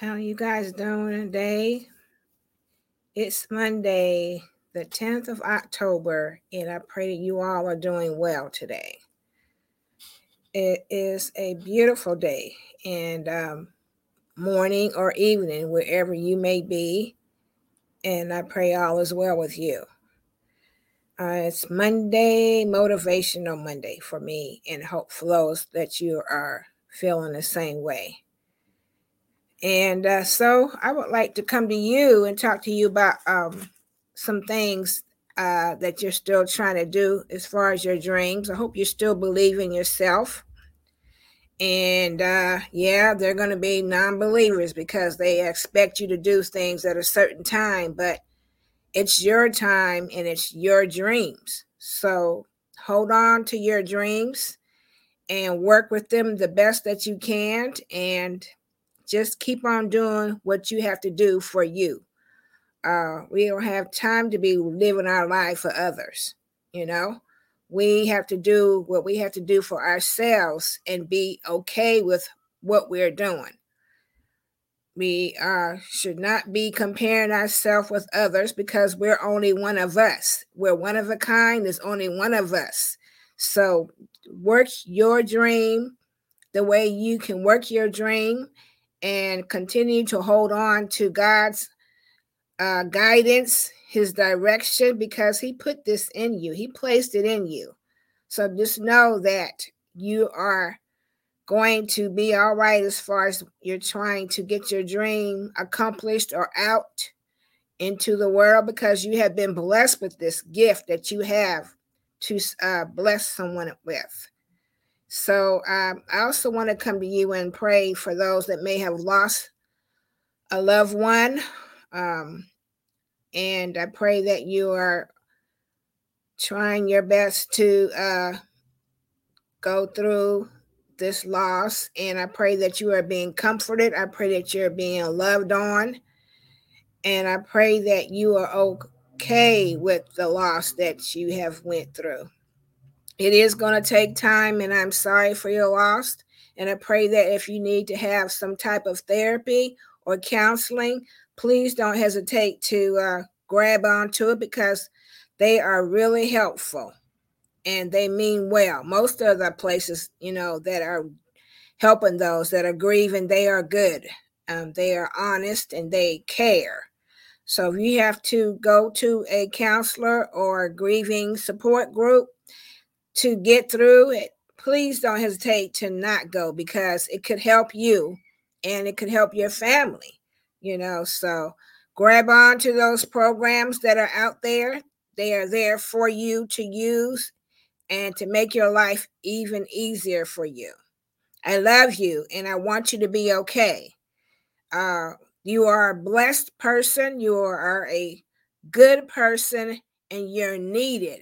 How you guys doing today? It's Monday, the 10th of October, and I pray that you all are doing well today. It is a beautiful day and um, morning or evening, wherever you may be, and I pray all is well with you. Uh, it's Monday, Motivational Monday for me, and hope flows that you are feeling the same way. And uh, so I would like to come to you and talk to you about um, some things uh, that you're still trying to do as far as your dreams. I hope you still believe in yourself. And uh, yeah, they're going to be non believers because they expect you to do things at a certain time, but it's your time and it's your dreams. So hold on to your dreams and work with them the best that you can. And just keep on doing what you have to do for you. Uh, we don't have time to be living our life for others. You know, we have to do what we have to do for ourselves and be okay with what we're doing. We uh, should not be comparing ourselves with others because we're only one of us. We're one of a kind. There's only one of us. So work your dream the way you can work your dream and continue to hold on to God's uh, guidance, His direction, because He put this in you. He placed it in you. So just know that you are going to be all right as far as you're trying to get your dream accomplished or out into the world because you have been blessed with this gift that you have to uh, bless someone with. So um, I also want to come to you and pray for those that may have lost a loved one. Um, and I pray that you are trying your best to uh, go through this loss. And I pray that you are being comforted. I pray that you're being loved on. And I pray that you are okay with the loss that you have went through. It is going to take time, and I'm sorry for your loss. And I pray that if you need to have some type of therapy or counseling, please don't hesitate to uh, grab onto it because they are really helpful and they mean well. Most of the places, you know, that are helping those that are grieving, they are good. Um, they are honest and they care. So if you have to go to a counselor or a grieving support group, to get through it, please don't hesitate to not go because it could help you and it could help your family, you know. So grab on to those programs that are out there. They are there for you to use and to make your life even easier for you. I love you and I want you to be okay. Uh, you are a blessed person, you are a good person, and you're needed.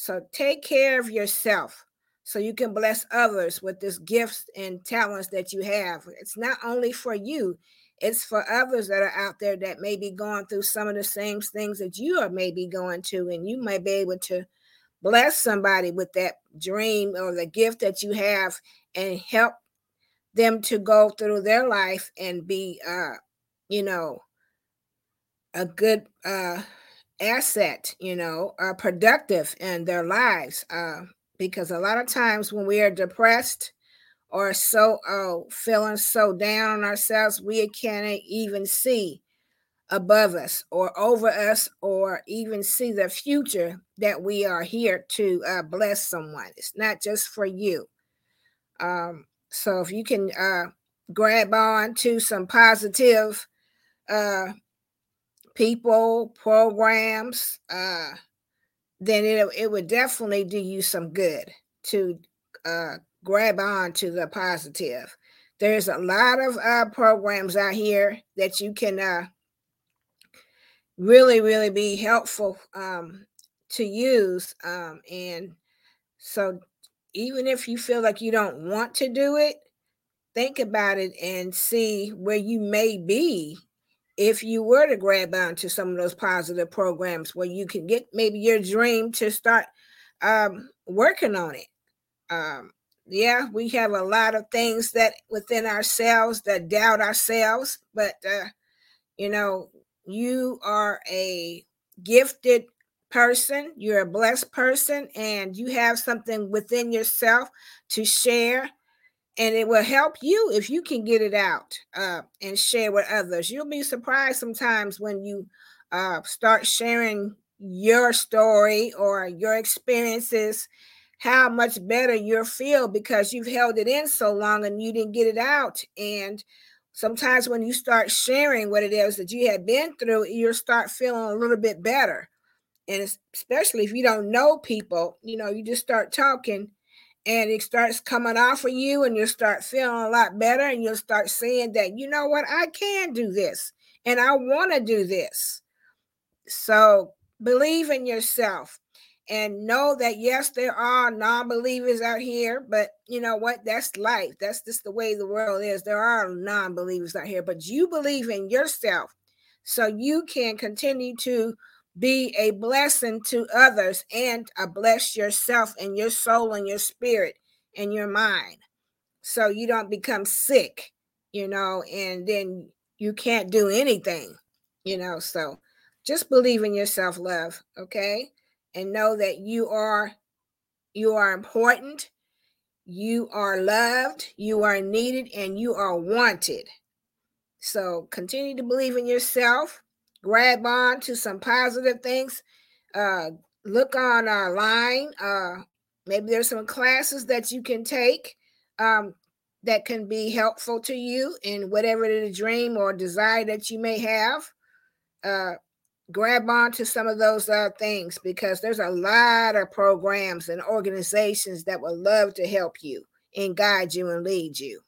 So take care of yourself so you can bless others with this gifts and talents that you have. It's not only for you, it's for others that are out there that may be going through some of the same things that you are maybe going to, and you might be able to bless somebody with that dream or the gift that you have and help them to go through their life and be uh you know a good uh asset, you know, are productive in their lives. Uh, because a lot of times when we are depressed or so uh, feeling so down on ourselves, we can't even see above us or over us or even see the future that we are here to uh, bless someone. It's not just for you. Um, so if you can uh, grab on to some positive uh, people, programs, uh, then it, it would definitely do you some good to uh, grab on to the positive. There's a lot of uh, programs out here that you can uh, really, really be helpful um, to use. Um, and so, even if you feel like you don't want to do it, think about it and see where you may be if you were to grab onto some of those positive programs where you can get maybe your dream to start um, working on it. Um, yeah, we have a lot of things that within ourselves that doubt ourselves, but uh, you know, you are a gifted person, you're a blessed person, and you have something within yourself to share. And it will help you if you can get it out uh, and share with others. You'll be surprised sometimes when you uh, start sharing your story or your experiences how much better you'll feel because you've held it in so long and you didn't get it out. And sometimes when you start sharing what it is that you have been through, you'll start feeling a little bit better. And especially if you don't know people, you know, you just start talking and it starts coming off of you and you'll start feeling a lot better and you'll start saying that, you know what, I can do this and I want to do this. So believe in yourself and know that yes there are non-believers out here but you know what? That's life. That's just the way the world is. There are non-believers out here but you believe in yourself so you can continue to be a blessing to others and uh, bless yourself and your soul and your spirit and your mind. So you don't become sick you know and then you can't do anything you know so just believe in yourself love okay? And know that you are you are important you are loved you are needed and you are wanted. So continue to believe in yourself grab on to some positive things uh look on our line uh maybe there's some classes that you can take um that can be helpful to you in whatever the dream or desire that you may have uh grab on to some of those uh, things because there's a lot of programs and organizations that would love to help you and guide you and lead you.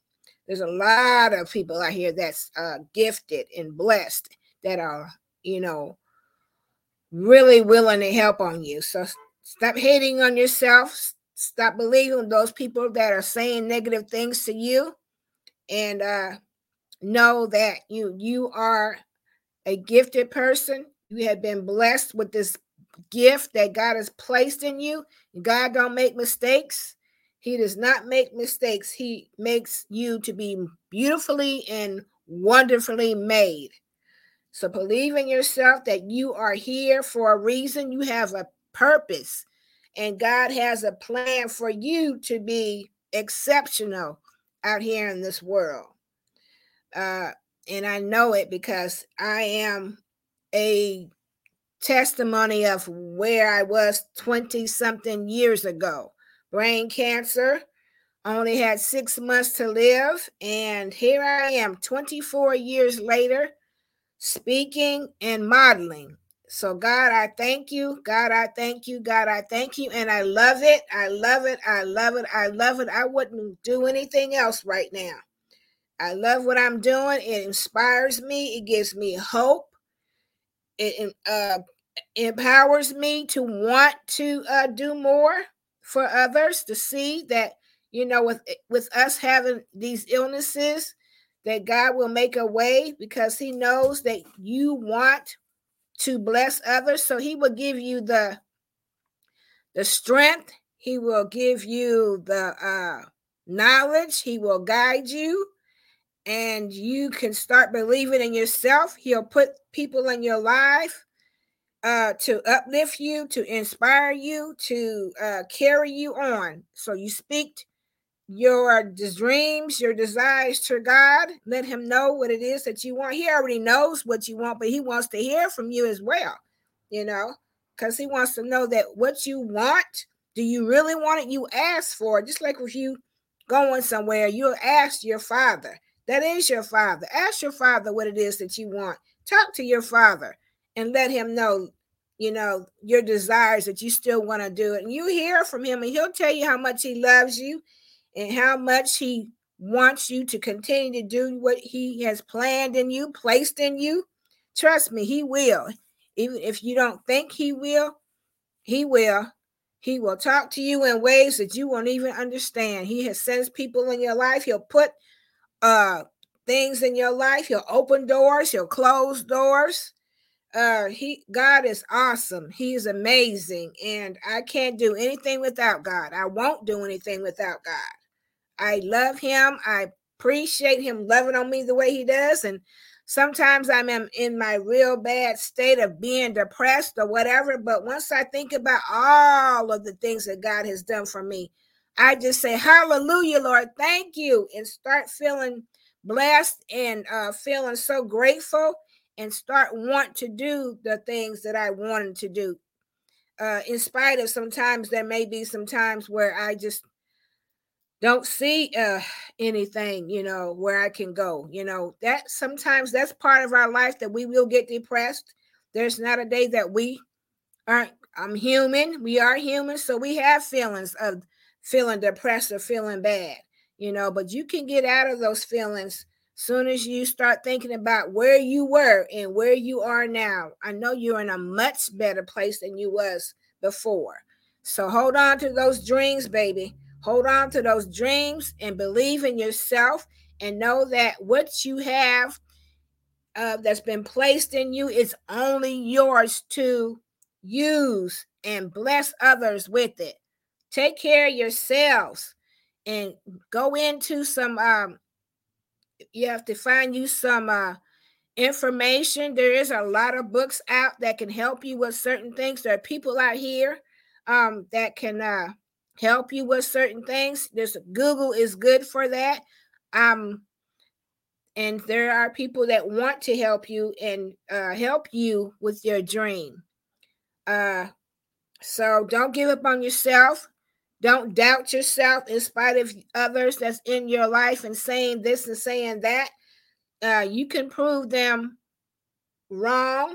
There's a lot of people out here that's uh, gifted and blessed that are, you know, really willing to help on you. So stop hating on yourself. Stop believing those people that are saying negative things to you, and uh, know that you you are a gifted person you have been blessed with this gift that God has placed in you. God don't make mistakes. He does not make mistakes. He makes you to be beautifully and wonderfully made. So believe in yourself that you are here for a reason. You have a purpose, and God has a plan for you to be exceptional out here in this world. Uh, and I know it because I am a testimony of where I was 20 something years ago. Brain cancer, only had six months to live. And here I am 24 years later, speaking and modeling. So, God, I thank you. God, I thank you. God, I thank you. And I love it. I love it. I love it. I love it. I wouldn't do anything else right now. I love what I'm doing. It inspires me. It gives me hope it uh, empowers me to want to uh, do more for others to see that you know with with us having these illnesses that God will make a way because he knows that you want to bless others so he will give you the the strength he will give you the uh knowledge he will guide you and you can start believing in yourself. He'll put people in your life uh, to uplift you, to inspire you, to uh, carry you on. So you speak your uh, dreams, your desires to God. Let Him know what it is that you want. He already knows what you want, but He wants to hear from you as well, you know, because He wants to know that what you want, do you really want it? You ask for it. Just like if you going somewhere, you'll ask your Father that is your father. Ask your father what it is that you want. Talk to your father and let him know, you know, your desires that you still want to do it. And you hear from him and he'll tell you how much he loves you and how much he wants you to continue to do what he has planned in you, placed in you. Trust me, he will. Even if you don't think he will, he will. He will talk to you in ways that you won't even understand. He has sent people in your life. He'll put uh things in your life. He'll open doors, he'll close doors. Uh he God is awesome. He is amazing and I can't do anything without God. I won't do anything without God. I love him. I appreciate him loving on me the way he does. And sometimes I'm in my real bad state of being depressed or whatever. But once I think about all of the things that God has done for me, I just say, Hallelujah, Lord, thank you, and start feeling blessed and uh, feeling so grateful and start want to do the things that I wanted to do. Uh, in spite of sometimes there may be some times where I just don't see uh anything you know where i can go you know that sometimes that's part of our life that we will get depressed. There's not a day that we aren't i'm human we are human so we have feelings of feeling depressed or feeling bad you know but you can get out of those feelings soon as you start thinking about where you were and where you are now. I know you're in a much better place than you was before. So hold on to those dreams baby Hold on to those dreams and believe in yourself and know that what you have uh, that's been placed in you is only yours to use and bless others with it. Take care of yourselves and go into some um you have to find you some uh information. There is a lot of books out that can help you with certain things. There are people out here um that can uh help you with certain things. There's Google is good for that. Um, and there are people that want to help you and uh, help you with your dream. Uh, so don't give up on yourself. Don't doubt yourself in spite of others that's in your life and saying this and saying that. Uh, you can prove them wrong.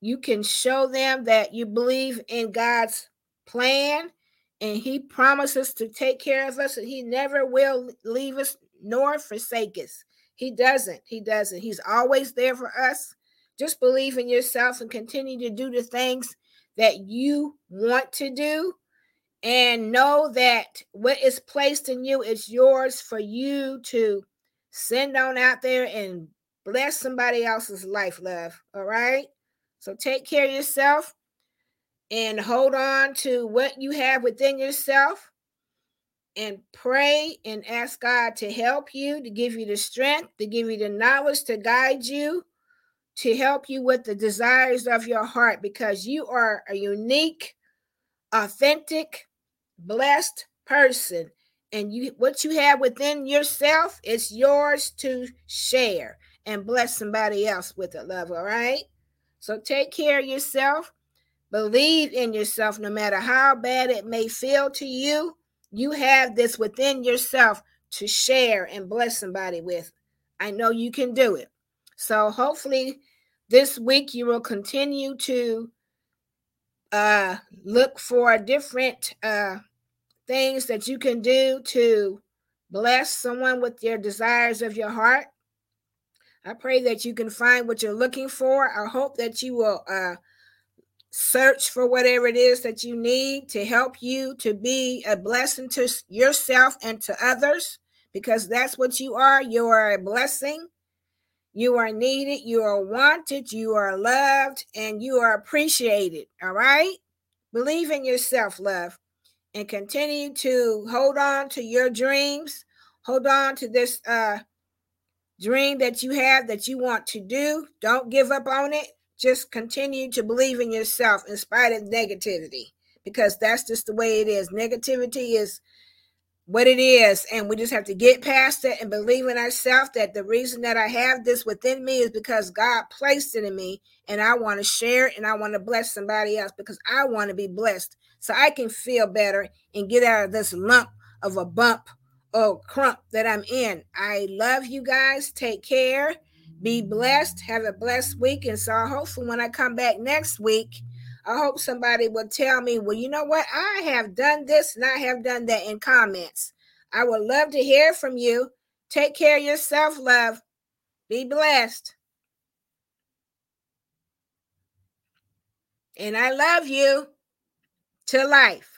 You can show them that you believe in God's plan and he promises to take care of us and he never will leave us nor forsake us. He doesn't he doesn't. He's always there for us. Just believe in yourself and continue to do the things that you want to do and know that what is placed in you is yours for you to send on out there and bless somebody else's life love all right? So take care of yourself and hold on to what you have within yourself and pray and ask God to help you, to give you the strength, to give you the knowledge, to guide you, to help you with the desires of your heart because you are a unique, authentic, blessed person. And you what you have within yourself is yours to share and bless somebody else with it, love. All right. So take care of yourself Believe in yourself no matter how bad it may feel to you. You have this within yourself to share and bless somebody with. I know you can do it. So hopefully this week you will continue to uh, look for different uh, things that you can do to bless someone with your desires of your heart. I pray that you can find what you're looking for. I hope that you will uh, search for whatever it is that you need to help you to be a blessing to yourself and to others because that's what you are. You are a blessing. You are needed. You are wanted. You are loved and you are appreciated. All right. Believe in yourself, love, and continue to hold on to your dreams. Hold on to this uh, dream that you have that you want to do. Don't give up on it just continue to believe in yourself in spite of negativity because that's just the way it is. Negativity is what it is, and we just have to get past it and believe in ourselves that the reason that I have this within me is because God placed it in me, and I want to share and I want to bless somebody else because I want to be blessed so I can feel better and get out of this lump of a bump or crump that I'm in. I love you guys. Take care. Be blessed. Have a blessed week. And so hopefully when I come back next week, I hope somebody will tell me, well, you know what? I have done this and I have done that in comments. I would love to hear from you. Take care of yourself, love. Be blessed. And I love you to life.